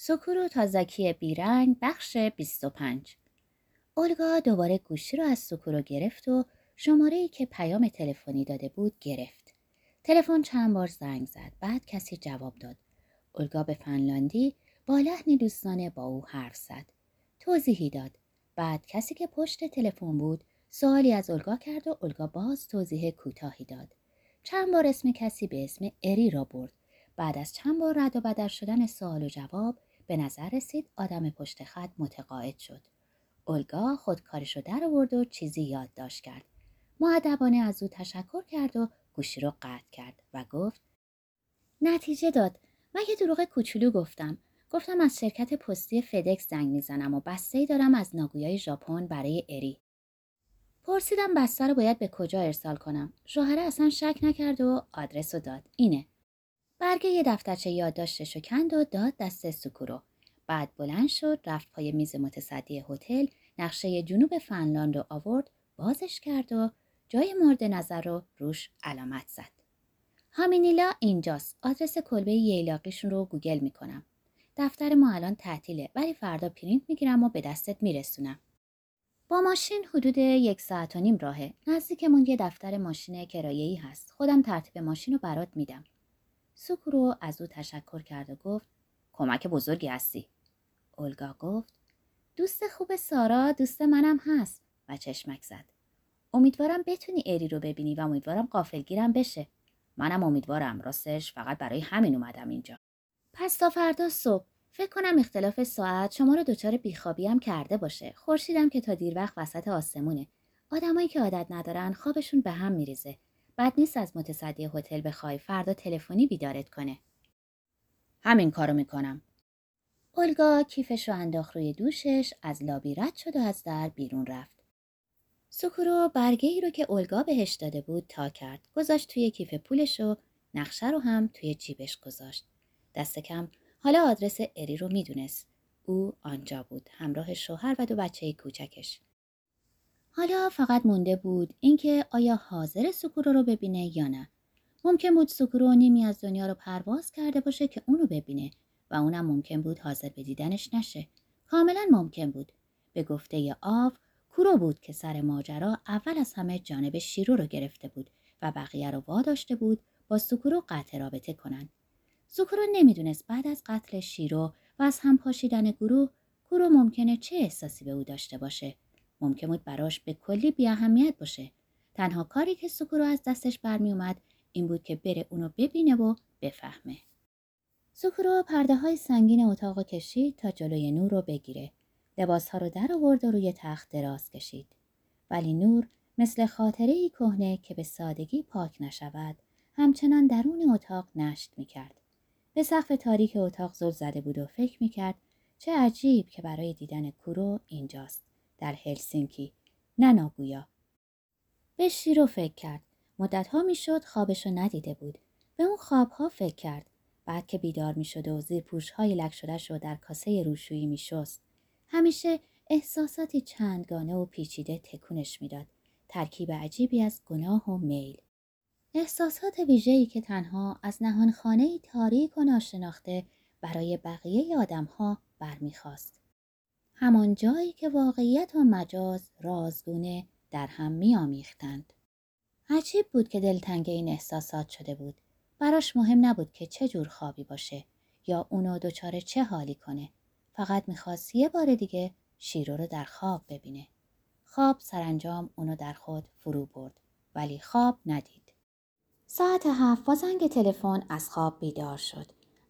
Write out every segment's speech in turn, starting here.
سکورو تازکی بیرنگ بخش 25 اولگا دوباره گوشی رو از سکورو گرفت و شماره ای که پیام تلفنی داده بود گرفت. تلفن چند بار زنگ زد. بعد کسی جواب داد. اولگا به فنلاندی با لحنی دوستانه با او حرف زد. توضیحی داد. بعد کسی که پشت تلفن بود سوالی از اولگا کرد و اولگا باز توضیح کوتاهی داد. چند بار اسم کسی به اسم اری را برد. بعد از چند بار رد و بدل شدن سوال و جواب به نظر رسید آدم پشت خط متقاعد شد. اولگا خودکارش رو در آورد و چیزی یادداشت کرد. معدبانه از او تشکر کرد و گوشی رو قطع کرد و گفت نتیجه داد. من یه دروغ کوچولو گفتم. گفتم از شرکت پستی فدکس زنگ می‌زنم و بسته ای دارم از ناگویای ژاپن برای اری. پرسیدم بسته رو باید به کجا ارسال کنم. شوهره اصلا شک نکرد و آدرس رو داد. اینه. برگه یه دفترچه یادداشتش رو کند و داد دست سوکورو بعد بلند شد رفت پای میز متصدی هتل نقشه جنوب فنلاند رو آورد بازش کرد و جای مورد نظر رو روش علامت زد. هامینیلا اینجاست. آدرس کلبه ییلاقیشون رو گوگل می‌کنم. دفتر ما الان تعطیله ولی فردا پرینت می‌گیرم و به دستت میرسونم. با ماشین حدود یک ساعت و نیم راهه. نزدیکمون یه دفتر ماشین کرایه‌ای هست. خودم ترتیب ماشین رو برات میدم. سوکورو از او تشکر کرد و گفت کمک بزرگی هستی. اولگا گفت دوست خوب سارا دوست منم هست. و چشمک زد. امیدوارم بتونی اری رو ببینی و امیدوارم قافلگیرم بشه. منم امیدوارم راستش فقط برای همین اومدم اینجا. پس تا فردا صبح فکر کنم اختلاف ساعت شما رو دچار بیخوابی هم کرده باشه. خورشیدم که تا دیر وقت وسط آسمونه. آدمایی که عادت ندارن خوابشون به هم میریزه. بد نیست از متصدی هتل بخوای فردا تلفنی بیدارت کنه. همین کارو می‌کنم. اولگا کیفش رو انداخت روی دوشش از لابی رد شد و از در بیرون رفت. سکورو برگه ای رو که اولگا بهش داده بود تا کرد. گذاشت توی کیف پولش و نقشه رو هم توی جیبش گذاشت. دست کم. حالا آدرس اری رو می‌دونست. او آنجا بود. همراه شوهر و دو بچه کوچکش. حالا فقط مونده بود اینکه آیا حاضر سکورو رو ببینه یا نه. ممکن بود سکورو نیمی از دنیا رو پرواز کرده باشه که اونو ببینه و اونم ممکن بود حاضر به دیدنش نشه. کاملا ممکن بود. به گفته آو کورو بود که سر ماجرا اول از همه جانب شیرو رو گرفته بود و بقیه رو واداشته بود با سکورو قطع رابطه کنن. سکورو نمی‌دونست بعد از قتل شیرو و از هم پاشیدن گروه کورو ممکنه چه احساسی به او داشته باشه. ممکن بود براش به کلی بی اهمیت باشه. تنها کاری که سکورو از دستش برمیومد این بود که بره اونو ببینه و بفهمه. سکورو پرده های سنگین اتاق کشید تا جلوی نور رو بگیره. لباس ها رو در آورد و روی تخت دراز کشید. ولی نور مثل خاطره ای کهنه که به سادگی پاک نشود همچنان درون اتاق نشت می کرد. به سقف تاریک اتاق زل زده بود و فکر می کرد چه عجیب که برای دیدن کورو اینجاست. در هلسینکی نه ناگویا به شیرو فکر کرد مدتها می‌شد خوابشو ندیده بود به اون خوابها فکر کرد بعد که بیدار می شد و زیر پوش های لک شده شد در کاسه روشویی می شست. همیشه احساساتی چندگانه و پیچیده تکونش می‌داد. ترکیب عجیبی از گناه و میل. احساسات ویژه‌ای که تنها از نهانخانه تاریک و ناشناخته برای بقیه آدمها برمیخواست. همان جایی که واقعیت و مجاز رازگونه در هم میآمیختند. عجیب بود که دلتنگ این احساسات شده بود. براش مهم نبود که چه جور خوابی باشه یا اونو دچار چه حالی کنه. فقط می‌خواست یه بار دیگه شیرو رو در خواب ببینه. خواب سرانجام اونو در خود فرو برد ولی خواب ندید. ساعت هفت با زنگ تلفن از خواب بیدار شد.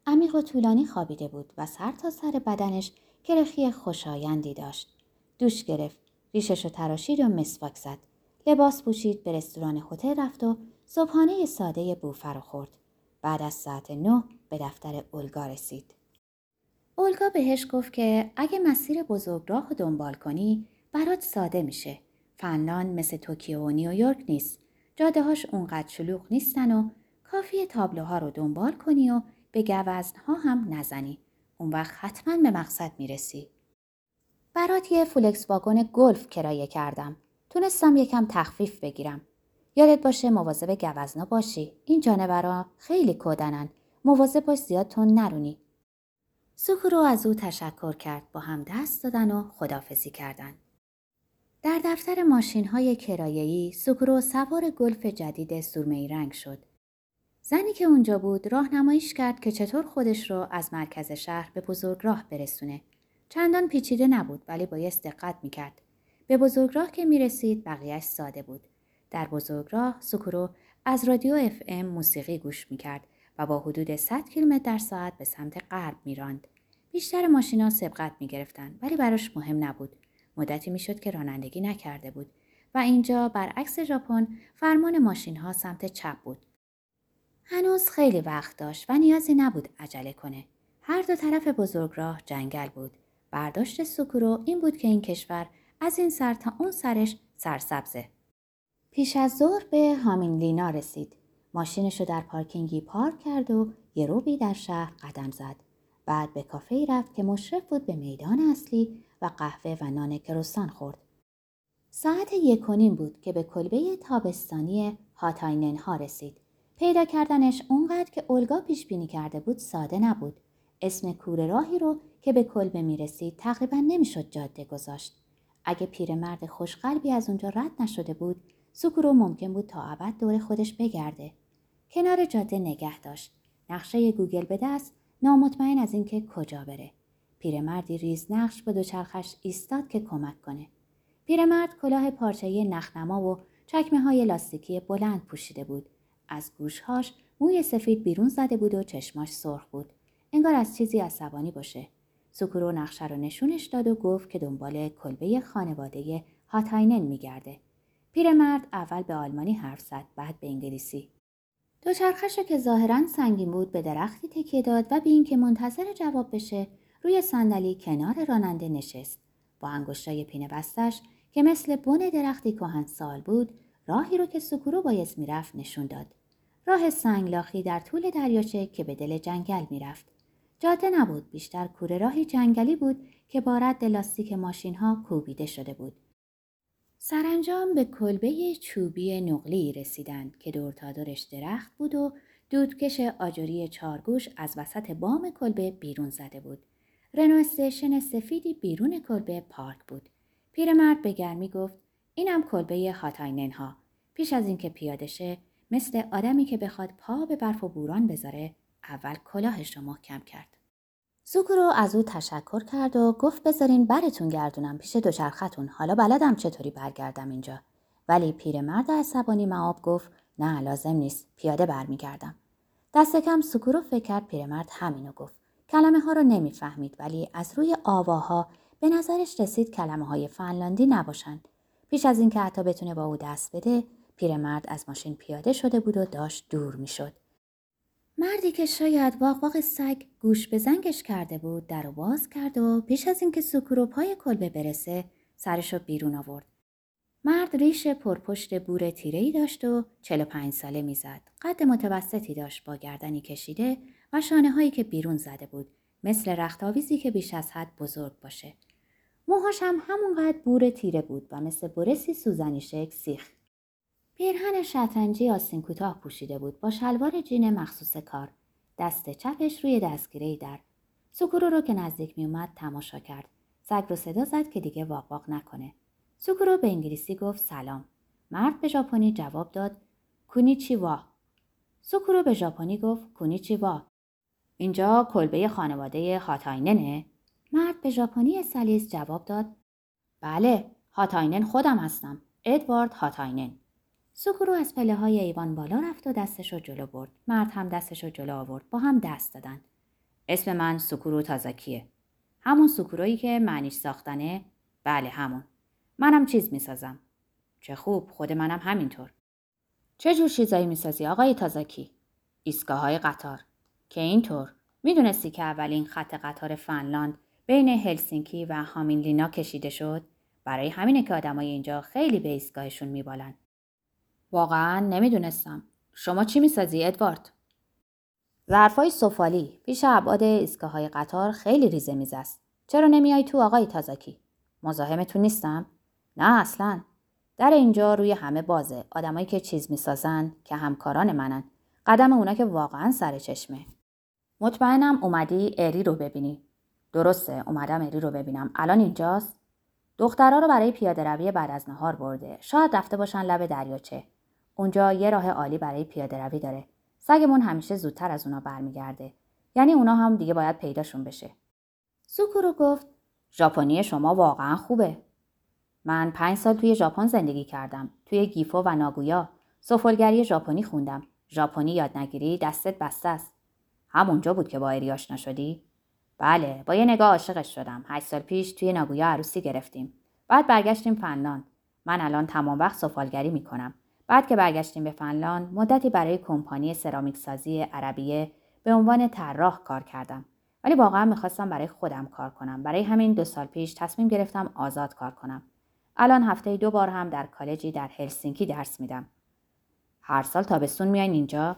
عمیق و طولانی خوابیده بود و سر تا سر بدنش گرخی خوشایندی داشت. دوش گرفت. ریشش رو تراشید و مسواک زد. لباس پوشید به رستوران هتل رفت و صبحانه ساده بوفر رو خورد. بعد از ساعت نه به دفتر اولگا رسید. اولگا بهش گفت که اگه مسیر بزرگراه رو دنبال کنی برات ساده میشه. فنلاند مثل توکیو و نیویورک نیست. جاده هاش اونقدر شلوغ نیستن و کافی تابلوها رو دنبال کنی و به گوزنها هم نزنی. اون وقت حتما به مقصد می‌رسی. برات یه فولکس واگن گلف کرایه کردم. تونستم یکم تخفیف بگیرم. یادت باشه مواظب گوزنا باشی این جانورا خیلی کودنن مواظب باش زیاد تون نرونی سوکورو از او تشکر کرد با هم دست دادن و خدافزی کردند. در دفتر ماشین های کرایه‌ای سوکورو سوار گلف جدید سرمه‌ای رنگ شد. زنی که اونجا بود راهنماییش کرد که چطور خودش رو از مرکز شهر به بزرگراه برسونه. چندان پیچیده نبود ولی بایست دقت می‌کرد. به بزرگراه که می‌رسید بقیهش ساده بود. در بزرگراه سوکورو از رادیو اف ام موسیقی گوش می‌کرد و با حدود 100 کیلومتر در ساعت به سمت غرب میراند. بیشتر ماشینا سبقت می‌گرفتند ولی براش مهم نبود. مدتی می‌شد که رانندگی نکرده بود و اینجا برعکس ژاپن فرمان ماشین ها سمت چپ بود. هنوز خیلی وقت داشت و نیازی نبود عجله کنه. هر دو طرف بزرگراه جنگل بود. برداشت سوکورو این بود که این کشور از این سر تا اون سرش سرسبزه. پیش از ظهر به هامینلینا رسید. ماشینشو در پارکینگی پارک کرد و یه روبی در شهر قدم زد. بعد به کافه رفت که مشرف بود به میدان اصلی و قهوه و نان کروسان خورد. ساعت یک بود که به کلبه تابستانی هاتاینن ها رسید. پیدا کردنش اونقدر که اولگا پیش بینی کرده بود ساده نبود. اسم کوره راهی رو که به کلبه می رسید تقریبا نمی‌شد جاده گذاشت. اگه پیرمرد خوشقلبی از اونجا رد نشده بود، سوکورو ممکن بود تا ابد دور خودش بگرده. کنار جاده نگه داشت. نقشه گوگل به دست نامطمئن از اینکه کجا بره. پیرمردی ریز نقش با دوچرخش ایستاد که کمک کنه. پیرمرد کلاه پارچه نخنما و چکمه های لاستیکی بلند پوشیده بود. از گوشهاش موی سفید بیرون زده بود و چشماش سرخ بود. انگار از چیزی عصبانی باشه. سوکورو نقشه رو نشونش داد و گفت که دنبال کلبه خانواده هاتاینن میگرده. پیرمرد اول به آلمانی حرف زد بعد به انگلیسی. دوچرخش که ظاهرا سنگین بود به درختی تکیه داد و به اینکه منتظر جواب بشه روی صندلی کنار راننده نشست با انگشتای پینه بستش که مثل بن درختی کهن سال بود راهی رو که سکورو بایست می‌رفت نشون داد راه سنگلاخی در طول دریاچه که به دل جنگل می‌رفت جاده نبود بیشتر کوره راهی جنگلی بود که با رد لاستیک ماشین ها کوبیده شده بود سرانجام به کلبه چوبی نقلی رسیدند که دور تا دورش درخت بود و دودکش آجوری چارگوش از وسط بام کلبه بیرون زده بود. رنو استیشن سفیدی بیرون کلبه پارک بود. پیرمرد به گرمی گفت اینم کلبه هاتاینن ها. پیش از اینکه پیاده شه مثل آدمی که بخواد پا به برف و بوران بذاره اول کلاهش رو محکم کرد. سوکورو از او تشکر کرد و گفت بذارین برتون گردونم پیش دوچرختون حالا بلدم چطوری برگردم اینجا. ولی پیرمرد عصبانی معاب گفت نه لازم نیست. پیاده برمیگردم. دست کم سوکورو فکر کرد پیرمرد همینو گفت. کلمه ها رو نمی‌فهمید ولی از روی آواها به نظرش رسید کلمه های فنلاندی نباشند. پیش از اینکه حتی بتونه با او دست بده پیرمرد از ماشین پیاده شده بود و داشت دور می‌شد مردی که شاید واق سگ گوش به زنگش کرده بود در و باز کرد و پیش از اینکه سکورو پای کلبه برسه سرش رو بیرون آورد. مرد ریش پرپشت بور تیرهی داشت و 45 ساله می‌زد. قد متوسطی داشت با گردنی کشیده و شانه هایی که بیرون زده بود. مثل رختاویزی که بیش از حد بزرگ باشه. موهاش هم همونقدر بور تیره بود و مثل برسی سوزنی شک سیخ. پیرهن شطرنجی آستین کوتاه پوشیده بود با شلوار جین مخصوص کار. دست چپش روی دستگیره در. سوکورو رو که نزدیک میومد تماشا کرد. سگ رو صدا زد که دیگه واق نکنه. سوکورو به انگلیسی گفت سلام. مرد به ژاپنی جواب داد کونیچی وا سوکورو به ژاپنی گفت کونیچی وا اینجا کلبه خانواده هاتایننه مرد به ژاپنی سلیس جواب داد بله هاتاینن خودم هستم. ادوارد هاتاینن. سوکورو از پله های ایوان بالا رفت و دستش رو جلو برد. مرد هم دستش رو جلو آورد. با هم دست دادن. اسم من سوکورو تازاکیه. همون سوکورویی که معنیش ساختنه؟ بله همون. منم چیز می‌سازم. چه خوب خود منم همینطور. چه جور چیزایی می‌سازی آقای تازاکی؟ ایستگاه های قطار. که اینطور می‌دونستی که اولین خط قطار فنلاند بین هلسینکی و هامینلینا کشیده شد؟ برای همینه که آدمای اینجا خیلی به ایستگاهشون میبالن. واقعا نمی‌دونستم. شما چی می‌سازی ادوارد؟ ظرفای سفالی پیش ابعاد ایستگاه های قطار خیلی ریزه میز است. چرا نمیای تو آقای تازاکی؟ مزاحمتون نیستم؟ نه اصلا. در اینجا روی همه بازه. آدمایی که چیز می‌سازن که همکاران منن. قدم اونا که واقعا سر چشمه. مطمئنم اومدی اری رو ببینی. درسته اومدم اری رو ببینم الان اینجاست دخترها رو برای پیاده روی بعد از نهار برده شاید رفته باشن لب دریاچه اونجا یه راه عالی برای پیاده روی داره. سگمون همیشه زودتر از اونا برمیگرده. یعنی اونا هم دیگه باید پیداشون بشه. سوکورو گفت ژاپنی شما واقعا خوبه. من پنج سال توی ژاپن زندگی کردم. توی گیفو و ناگویا. سفالگری ژاپنی خوندم. ژاپنی یاد نگیری دستت بسته است. همونجا بود که با اری آشنا شدی؟ بله با یه نگاه عاشقش شدم. هشت سال پیش توی ناگویا عروسی گرفتیم. بعد برگشتیم فنلاند. من الان تمام وقت سفالگری می‌کنم. بعد که برگشتیم به فنلاند مدتی برای کمپانی سرامیک سازی عربیه به عنوان طراح کار کردم. ولی واقعا می‌خواستم برای خودم کار کنم. برای همین دو سال پیش تصمیم گرفتم آزاد کار کنم. الان هفته دو بار هم در کالجی در هلسینکی درس میدم. هر سال تابستون میاین اینجا؟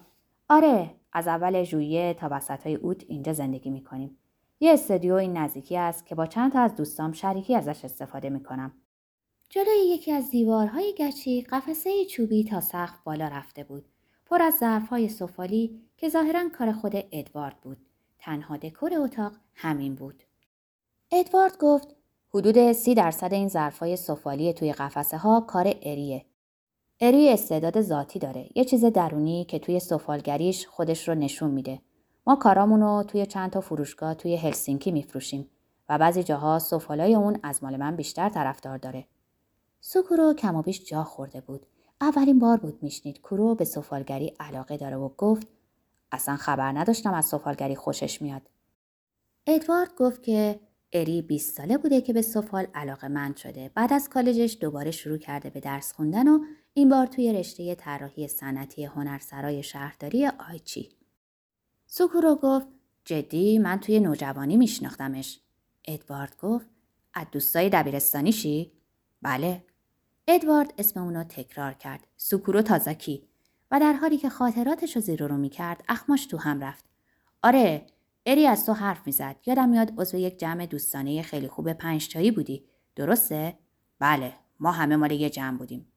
آره از اول ژوئیه تا وسط های اوت اینجا زندگی می‌کنیم. یه استودیو این نزدیکی است که با چند تا از دوستام شریکی ازش استفاده می‌کنم. جلوی یکی از دیوارهای گچی قفسه چوبی تا سقف بالا رفته بود. پر از ظرفهای سفالی که ظاهرا کار خود ادوارد بود. تنها دکور اتاق همین بود. ادوارد گفت حدود سی درصد این ظرفای سفالی توی قفسه ها کار اریه. اری استعداد ذاتی داره. یه چیز درونی که توی سفالگریش خودش رو نشون میده. ما کارامون رو توی چند تا فروشگاه توی هلسینکی میفروشیم و بعضی جاها سفالای اون از مال من بیشتر طرفدار داره. سوکورو کم و بیش جا خورده بود. اولین بار بود میشنید کورو به سفالگری علاقه داره و گفت اصلا خبر نداشتم از سفالگری خوشش میاد. ادوارد گفت که اری 20 ساله بوده که به سفال علاقه مند شده. بعد از کالجش دوباره شروع کرده به درس خوندن و این بار توی رشته طراحی صنعتی هنرسرای شهرداری آیچی. سوکورو گفت جدی من توی نوجوانی میشناختمش. ادوارد گفت از دوستای دبیرستانیشی؟ بله. ادوارد اسم اونو تکرار کرد. سوکورو تازاکی. و در حالی که خاطراتش رو زیر رو می‌کرد اخماش تو هم رفت. آره اری از تو حرف می‌زد. یادم میاد عضو یک جمع دوستانه خیلی خوب پنجتایی بودی. درسته؟ بله ما همه مال یه جمع بودیم.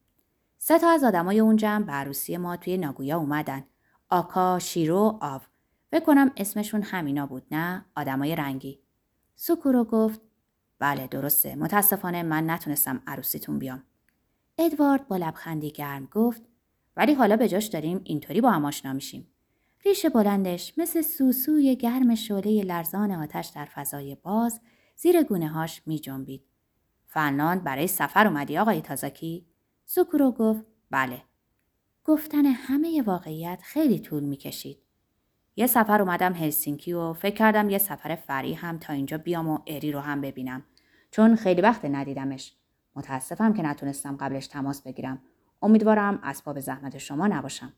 سه تا از آدمای اون جمع به عروسی ما توی ناگویا اومدن. آکا شیرو آو. فکر کنم اسمشون همینا بود نه؟ آدمای رنگی. سوکورو گفت بله درسته. متاسفانه من نتونستم عروسیتون بیام. ادوارد با لبخندی گرم گفت ولی حالا به جاش داریم اینطوری با هم آشنا میشیم ریش بلندش مثل سوسوی گرم شعله لرزان آتش در فضای باز زیر گونه هاش می جنبید. فنلاند برای سفر اومدی آقای تازاکی؟ سوکورو گفت بله. گفتن همه واقعیت خیلی طول می کشید. یه سفر اومدم هلسینکی و فکر کردم یه سفر فری هم تا اینجا بیام و اری رو هم ببینم. چون خیلی وقت ندیدمش. متاسفم که نتونستم قبلش تماس بگیرم. امیدوارم اسباب زحمت شما نباشم.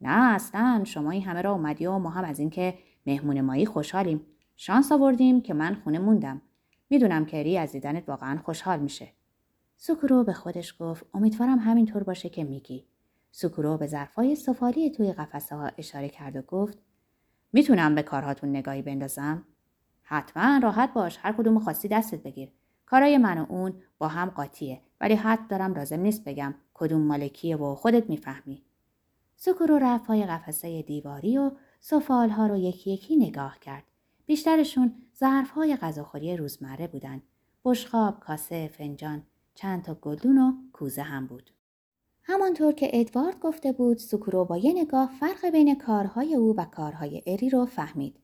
نه اصلا شما این همه را اومدی و ما هم از اینکه مهمون مایی خوشحالیم. شانس آوردیم که من خونه موندم. می‌دونم که ری از دیدنت واقعا خوشحال میشه. سوکورو به خودش گفت امیدوارم همینطور باشه که میگی. سوکورو به ظرفای سفالی توی قفسه ها اشاره کرد و گفت می‌تونم به کارهاتون نگاهی بندازم؟ حتما راحت باش. هر کدوم خواستی دستت بگیر. کارای من و اون با هم قاطیه ولی حد دارم لازم نیست بگم کدوم مالکیه و خودت می‌فهمی سکورو رفت پای قفسه دیواری و ها رو یکی یکی نگاه کرد. بیشترشون ظرفهای غذاخوری روزمره بودن. بشخاب، کاسه، فنجان، چند تا گلدون و کوزه هم بود. همانطور که ادوارد گفته بود سکورو با یه نگاه فرق بین کارهای او و کارهای اری رو فهمید.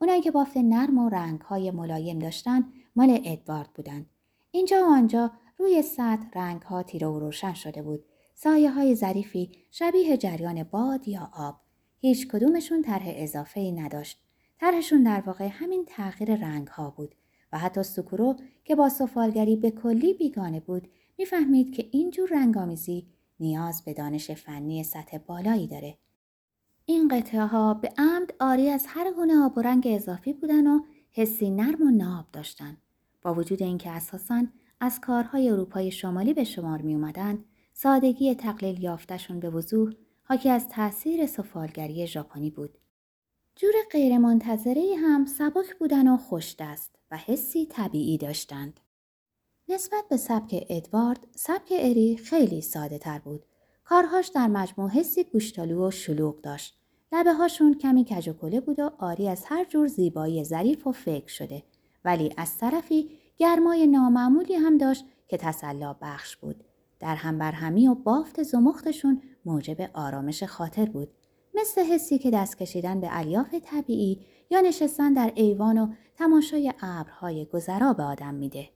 اونایی که بافت نرم و رنگهای ملایم داشتن مال ادوارد بودند. اینجا و آنجا روی سطح رنگها تیره و روشن شده بود سایه های ظریفی شبیه جریان باد یا آب. هیچ کدومشون طرح اضافه ای نداشت. طرحشون در واقع همین تغییر رنگ ها بود و حتی سکورو که با سفالگری به کلی بیگانه بود می‌فهمید که اینجور رنگامیزی نیاز به دانش فنی سطح بالایی داره. این قطعه ها به عمد آری از هر گونه آب و رنگ اضافی بودن و حسی نرم و ناب داشتن. با وجود اینکه اساساً از کارهای اروپای شمالی به شمار می اومدن، سادگی تقلیل یافتشون به وضوح حاکی از تاثیر سفالگری ژاپنی بود. جور غیرمنتظره هم سبک بودن و خوش دست و حسی طبیعی داشتند. نسبت به سبک ادوارد، سبک اری خیلی ساده تر بود. کارهاش در مجموع حسی گوشتالو و شلوغ داشت. لبه هاشون کمی کج بود و آری از هر جور زیبایی ظریف و فکر شده ولی از طرفی گرمای نامعمولی هم داشت که تسلا بخش بود. در هم برهمی و بافت زمختشون موجب آرامش خاطر بود. مثل حسی که دست کشیدن به الیاف طبیعی یا نشستن در ایوان و تماشای ابرهای گذرا به آدم میده.